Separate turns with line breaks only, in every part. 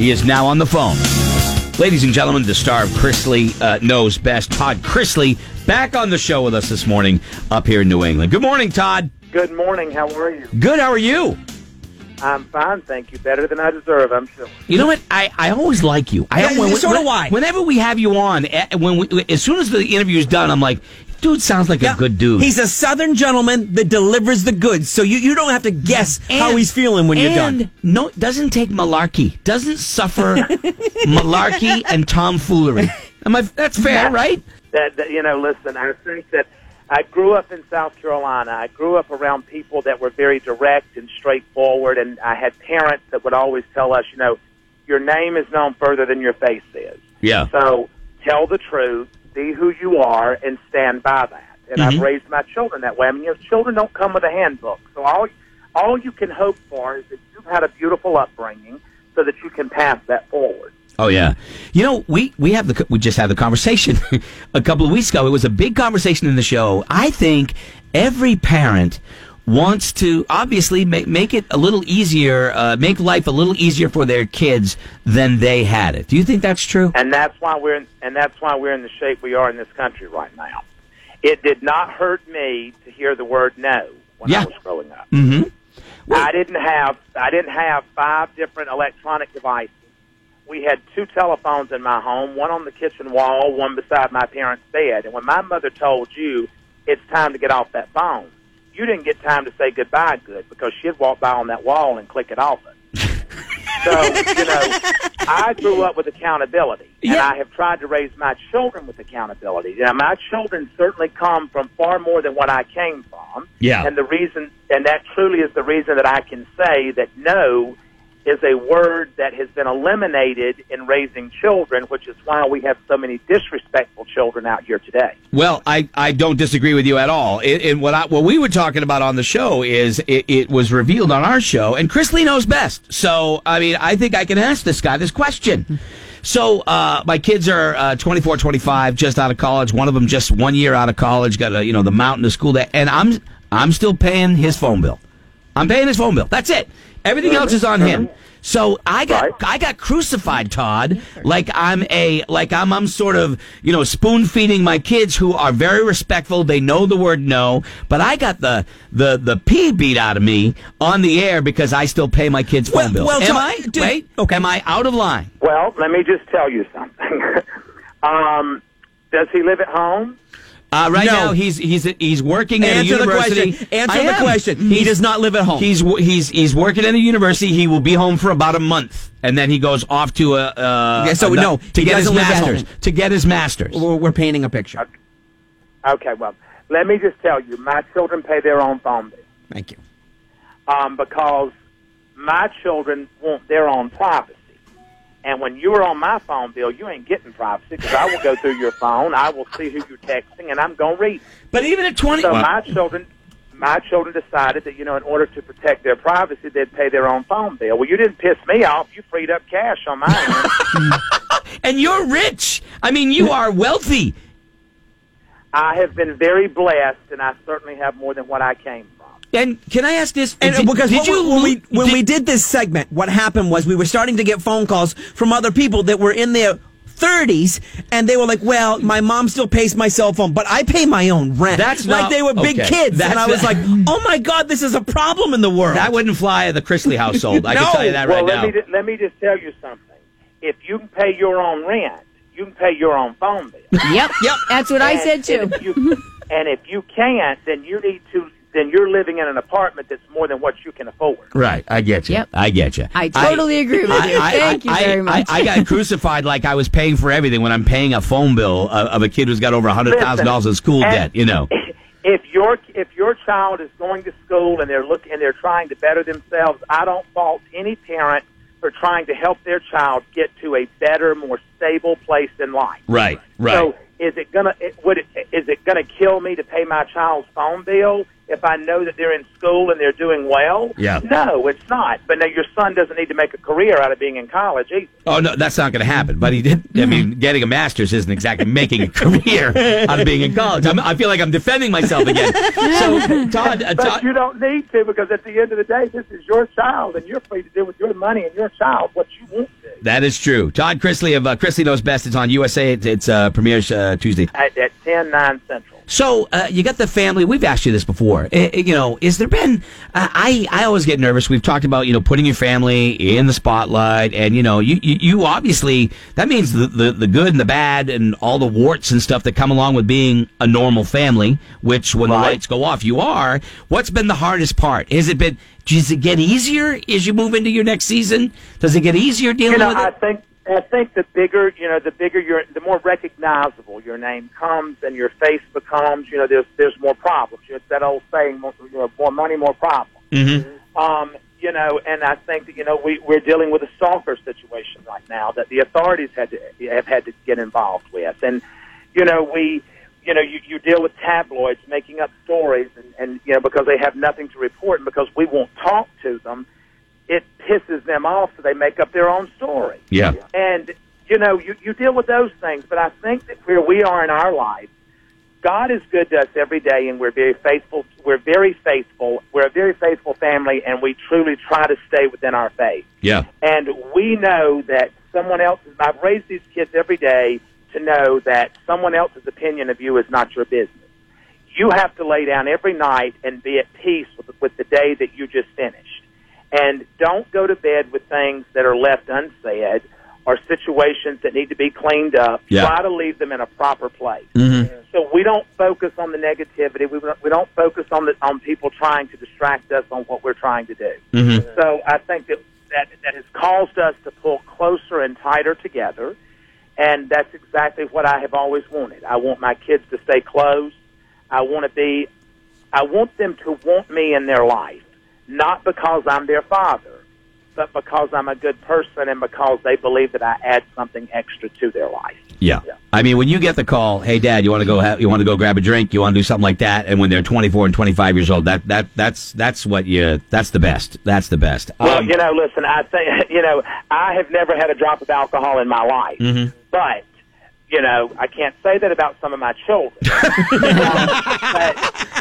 He is now on the phone. Ladies and gentlemen, the star of Chrisley uh, Knows Best, Todd Chrisley, back on the show with us this morning up here in New England. Good morning, Todd.
Good morning. How are you?
Good. How are you?
I'm fine, thank you. Better than I deserve, I'm sure.
You know what? I, I always like you. I,
Yeah,
when-
so do I.
Whenever we have you on, eh, when we, as soon as the interview's done, I'm like, dude sounds like
Yeah.
a good dude.
He's a southern gentleman that delivers the goods, so you, you don't have to guess how he's feeling when you're done.
No, doesn't take malarkey. Doesn't suffer malarkey and tomfoolery. Am I, that's fair, right?
That, that you know, listen, I think that I grew up in South Carolina. I grew up around people that were very direct and straightforward, and I had parents that would always tell us, you know, your name is known further than your face is.
Yeah.
So tell the truth, be who you are, and stand by that. And I've mm-hmm. raised my children that way. I mean, you know, children don't come with a handbook, so all all you can hope for is that you've had a beautiful upbringing, so that you can pass that forward.
Oh yeah, you know we we have the we just had the conversation a couple of weeks ago. It was a big conversation in the show. I think every parent wants to obviously make make it a little easier, uh, make life a little easier for their kids than they had it. Do you think that's true?
and that's why we're in, and that's why we're in the shape we are in this country right now. It did not hurt me to hear the word no when
Yeah.
I was growing up.
Mm-hmm.
I didn't have I didn't have five different electronic devices. We had two telephones in my home, one on the kitchen wall, one beside my parents' bed. And when my mother told you it's time to get off that phone, you didn't get time to say goodbye good because she'd walk by on that wall and click it off it. So, you know, I grew up with accountability, and
Yeah.
I have tried to raise my children with accountability. Now, my children certainly come from far more than what I came from.
Yeah.
And the reason, and that truly is the reason that I can say that no is a word that has been eliminated in raising children, which is why we have so many disrespectful children out here today.
Well, I, I don't disagree with you at all. It, and what I, what we were talking about on the show is it, it was revealed on our show, and Chrisley knows best. So, I mean, I think I can ask this guy this question. So, uh, my kids are uh, 24, 25, just out of college. One of them just one year out of college, got a, you know the mountain of school. That, and I'm I'm still paying his phone bill. I'm paying his phone bill. That's it. Everything else is on him. So I got
Right.
I got crucified, Todd, like I'm a like I'm I'm sort of you know spoon feeding my kids who are very respectful. They know the word no, but I got the the the pee beat out of me on the air because I still pay my kids' phone
Well-
bill.
well,
am
Todd,
I?
dude,
Wait,
okay.
am I out of line?
Well, let me just tell you something. um, does he live at home?
Uh, right
No.
now, he's he's he's working at a
Answer the
university.
question. Answer
I
the
am.
question. He does not live at home.
He's he's he's working at a university. He will be home for about a month, and then he goes off to a. Uh,
Yeah, so
a-
no,
to get his
doesn't live at
masters. To get his masters.
We're, we're painting a picture.
Okay, well, let me just tell you, my children pay their own phone bill
Thank you.
um, because my children want their own privacy. And when you're on my phone bill, you ain't getting privacy because I will go through your phone, I will see who you're texting, and I'm going to read.
But even at twenty,
So my children, my children decided that you know, in order to protect their privacy, they'd pay their own phone bill. Well, you didn't piss me off. You freed up cash on my end.
and you're rich. I mean, you are wealthy.
I have been very blessed, and I certainly have more than what I came.
And can I ask this?
And
did,
because
did
what-
you
when we when
did-
we did this segment, what happened was we were starting to get phone calls from other people that were in their 30s, and they were like, "Well, my mom still pays my cell phone, but I pay my own rent."
That's
like
not-
they were big
okay.
kids,
That's
and I was
the-
like, "Oh my god, this is a problem in the world."
that wouldn't fly at the Chrisley household. I can tell you that
well,
right
let
now.
me ju- let me just tell you something. If you can pay your own rent, you can pay your own phone bill.
Yep, yep. That's what I said too.
And if, you, and if you can't, then you need to. Then you're living in an apartment that's more than what you can afford.
Right, I get you.
Yep.
I get you.
I totally agree with you. Thank you very much.
I, I got crucified like I was paying for everything when I'm paying a phone bill of, of a kid who's got over a hundred thousand dollars in school
and
debt. You know.
If your if your child is going to school and they're look and they're trying to better themselves, I don't fault any parent for trying to help their child get to a better, more stable place in life.
Right, right.
So is it gonna it, would it, is it gonna kill me to pay my child's phone bill if I know that they're in school and they're doing well?
Yeah.
No, it's not. But now your son doesn't need to make a career out of being in college either.
Oh no, that's not going to happen. But he did. I mean, getting a master's isn't exactly making a career out of being in college. I'm, I feel like I'm defending myself again. So, Todd, uh,
But
Todd
you don't need to because at the end of the day, this is your child, and you're free to do with your money and your child what you want.
That is true. Todd Chrisley of uh, Chrisley Knows Best. It's on USA. It's, it's uh, premieres uh, Tuesday.
At, at 10, 9 Central.
So uh, you got the family. We've asked you this before. Uh, you know, is there been? Uh, I I always get nervous. We've talked about you know putting your family in the spotlight, and you know you you, you obviously that means the, the the good and the bad and all the warts and stuff that come along with being a normal family. Which when
Right.
the lights go off, you are. What's been the hardest part? Has it been? Does it get easier as you move into your next season? Does it get easier dealing
You know,
with
I
it?
think I think the bigger, you know, the bigger your, the more recognizable your name comes and your face becomes. You know, there's there's more problems. You know, it's that old saying, more, you know, more money, more problems.
Mm-hmm.
Um, you know, and I think that you know we we're dealing with a stalker situation right now that the authorities had to have had to get involved with, and you know we. You know, you, you deal with tabloids making up stories, and, and you know because they have nothing to report, and because we won't talk to them, it pisses them off, so they make up their own story.
Yeah.
And, you know, you, you deal with those things, but I think that where we are in our life, God is good to us every day, and we're very faithful. We're very faithful. We're a very faithful family, and we truly try to stay within our faith.
Yeah.
And we know that someone else's, I've raised these kids every day to know that someone else's opinion of you is not your business. You have to lay down every night and be at peace with, with the day that you just finished. And don't go to bed with things that are left unsaid or situations that need to be cleaned up.
Yeah.
Try to leave them in a proper place.
Mm-hmm.
So we don't focus on the negativity. We don't, we don't focus on the, on people trying to distract us on what we're trying to do.
Mm-hmm.
So I think that, that that has caused us to pull closer and tighter together, and that's exactly what I have always wanted. I want my kids to stay close. I want to be. I want them to want me in their life, not because I'm their father, but because I'm a good person and because they believe that I add something extra to their life.
Yeah. I mean, when you get the call, hey, Dad, you want to go? Have, you want to go grab a drink? You want to do something like that? And when they're 24 and 25 years old, that that that's that's what you. That's the best. That's the best.
Well,
Um,
you know, listen, I think you know, I have never had a drop of alcohol in my life,
Mhm.
but you know, I can't say that about some of my children. But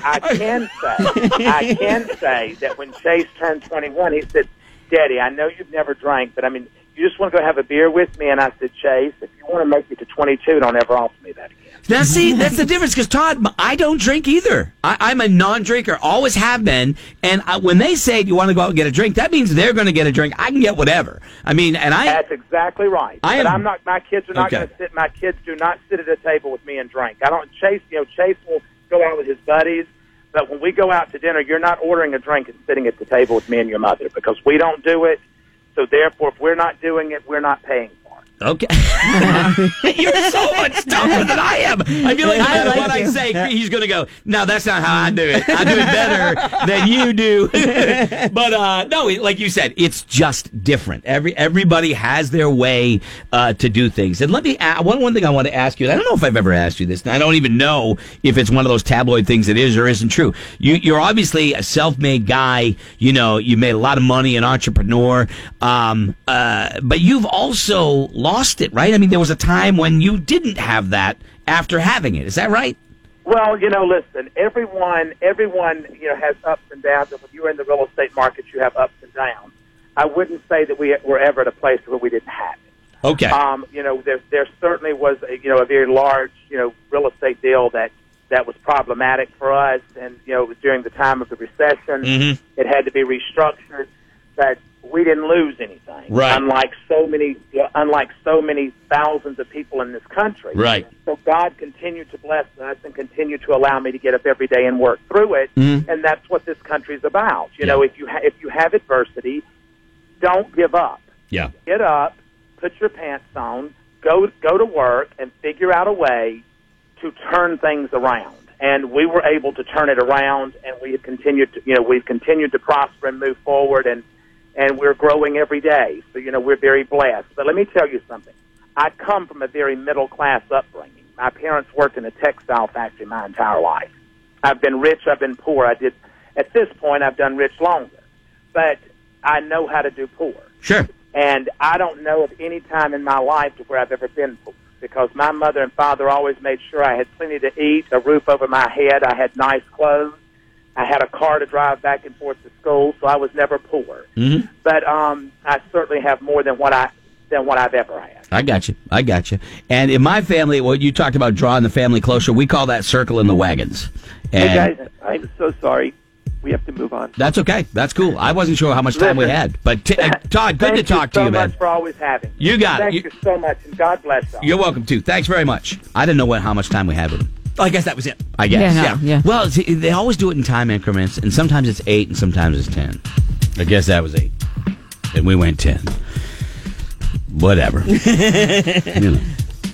I can say, I can say that when Chase turned 21, he said, "Daddy, I know you've never drank, but I mean, you just want to go have a beer with me?" And I said, "Chase, if you want to make it to 22, don't ever offer me that again."
Now, see, that's the difference because Todd, I don't drink either. I, I'm a non-drinker, always have been. And I, when they say, "Do you want to go out and get a drink?" That means they're going to get a drink. I can get whatever. I mean, and I.
That's exactly right.
I
but
am-
I'm not. My kids are not
Okay.
going to sit. My kids do not sit at a table with me and drink. I don't. Chase, you know, Chase will go out with his buddies. But when we go out to dinner, you're not ordering a drink and sitting at the table with me and your mother because we don't do it. So therefore, if we're not doing it, we're not paying.
Okay. You're so much tougher than I am. I feel like no
I
matter
like
what I
you.
say, he's going to go, no, that's not how I do it. I do it better than you do. but, uh, no, like you said, it's just different. Every, everybody has their way, uh, to do things. And let me, uh, one, one thing I want to ask you, I don't know if I've ever asked you this, I don't even know if it's one of those tabloid things that is or isn't true. You, you're obviously a self-made guy. You know, you made a lot of money, an entrepreneur. Um, uh, but you've also lost it, right? I mean, there was a time when you didn't have that after having it. Is that right?
Well, you know, listen, everyone, everyone, you know, has ups and downs, and when you're in the real estate market, you have ups and downs. I wouldn't say that we were ever at a place where we didn't have it.
Okay.
Um, you know, there there certainly was a, you know a very large you know real estate deal that that was problematic for us, and you know it was during the time of the recession.
Mhm.
It had to be restructured, but we didn't lose anything.
Right.
Unlike so many, unlike so many thousands of people in this country.
Right.
So God continued to bless us and continued to allow me to get up every day and work through it,
Mhm.
and that's what this country's about. You
Yeah.
know, if you ha- if you have adversity, don't give up
yeah.
get up, put your pants on, go go to work, and figure out a way to turn things around. And we were able to turn it around, and we have continued to, you know, we've continued to prosper and move forward, and and we're growing every day. So you know, we're very blessed. But let me tell you something. I come from a very middle class upbringing. My parents worked in a textile factory my entire life. I've been rich, I've been poor. I did at this point I've done rich longer. But I know how to do poor.
Sure.
And I don't know of any time in my life to where I've ever been poor because my mother and father always made sure I had plenty to eat, a roof over my head, I had nice clothes, I had a car to drive back and forth to school, so I was never poor.
Mhm.
But um, I certainly have more than what I than what I've ever had.
I got you. I got you. And in my family, what you talked about drawing the family closer, we call that circle in the wagons. And
Hey guys, I'm so sorry. We have to move on.
That's okay. That's cool. I wasn't sure how much time we had, but t- uh, Todd, good to talk
you
to
so
you, man.
much for always having.
You got it.
Thank
You-
you, so much, and God bless you.
You're welcome too. Thanks very much. I didn't know what how much time we had with him.
I guess that was it.
I guess.
Yeah, no, yeah.
Well, see, they always do it in time increments, and sometimes it's eight, and sometimes it's ten. I guess that was eight, and we went ten. Whatever. You know.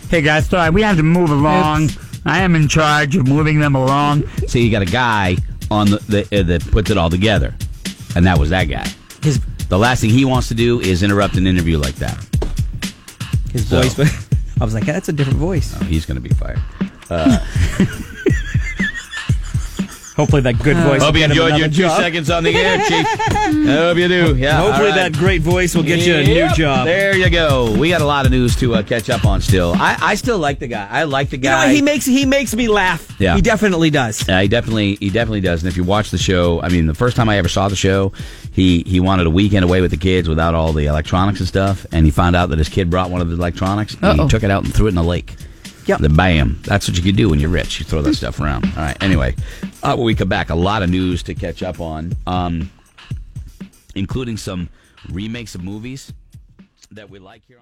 Hey guys, sorry, we have to move along. I am in charge of moving them along.
See, you got a guy on the, the uh, that puts it all together, and that was that guy.
His
The last thing he wants to do is interrupt an interview like that.
his
So-
voice. I was like, that's a different voice.
Oh, he's going to be fired.
Hopefully that good voice. will
Hope you
get him
enjoyed your two
job.
seconds on the air, Chief. I Hope you do. Yeah.
Hopefully
all right.
that great voice will get you a new
Yep,
job.
There you go. We got a lot of news to uh, catch up on still. I, I still like the guy. I like the
You know
guy.
He makes he makes me laugh.
Yeah.
He definitely does.
Uh, he definitely he definitely does. And if you watch the show, I mean, the first time I ever saw the show, he he wanted a weekend away with the kids without all the electronics and stuff. And he found out that his kid brought one of the electronics. And he took it out and threw it in the lake.
Yep.
The bam. That's what you can do when you're rich. You throw that stuff around. All right. Anyway, uh, when we come back, a lot of news to catch up on, um, including some remakes of movies that we like here on.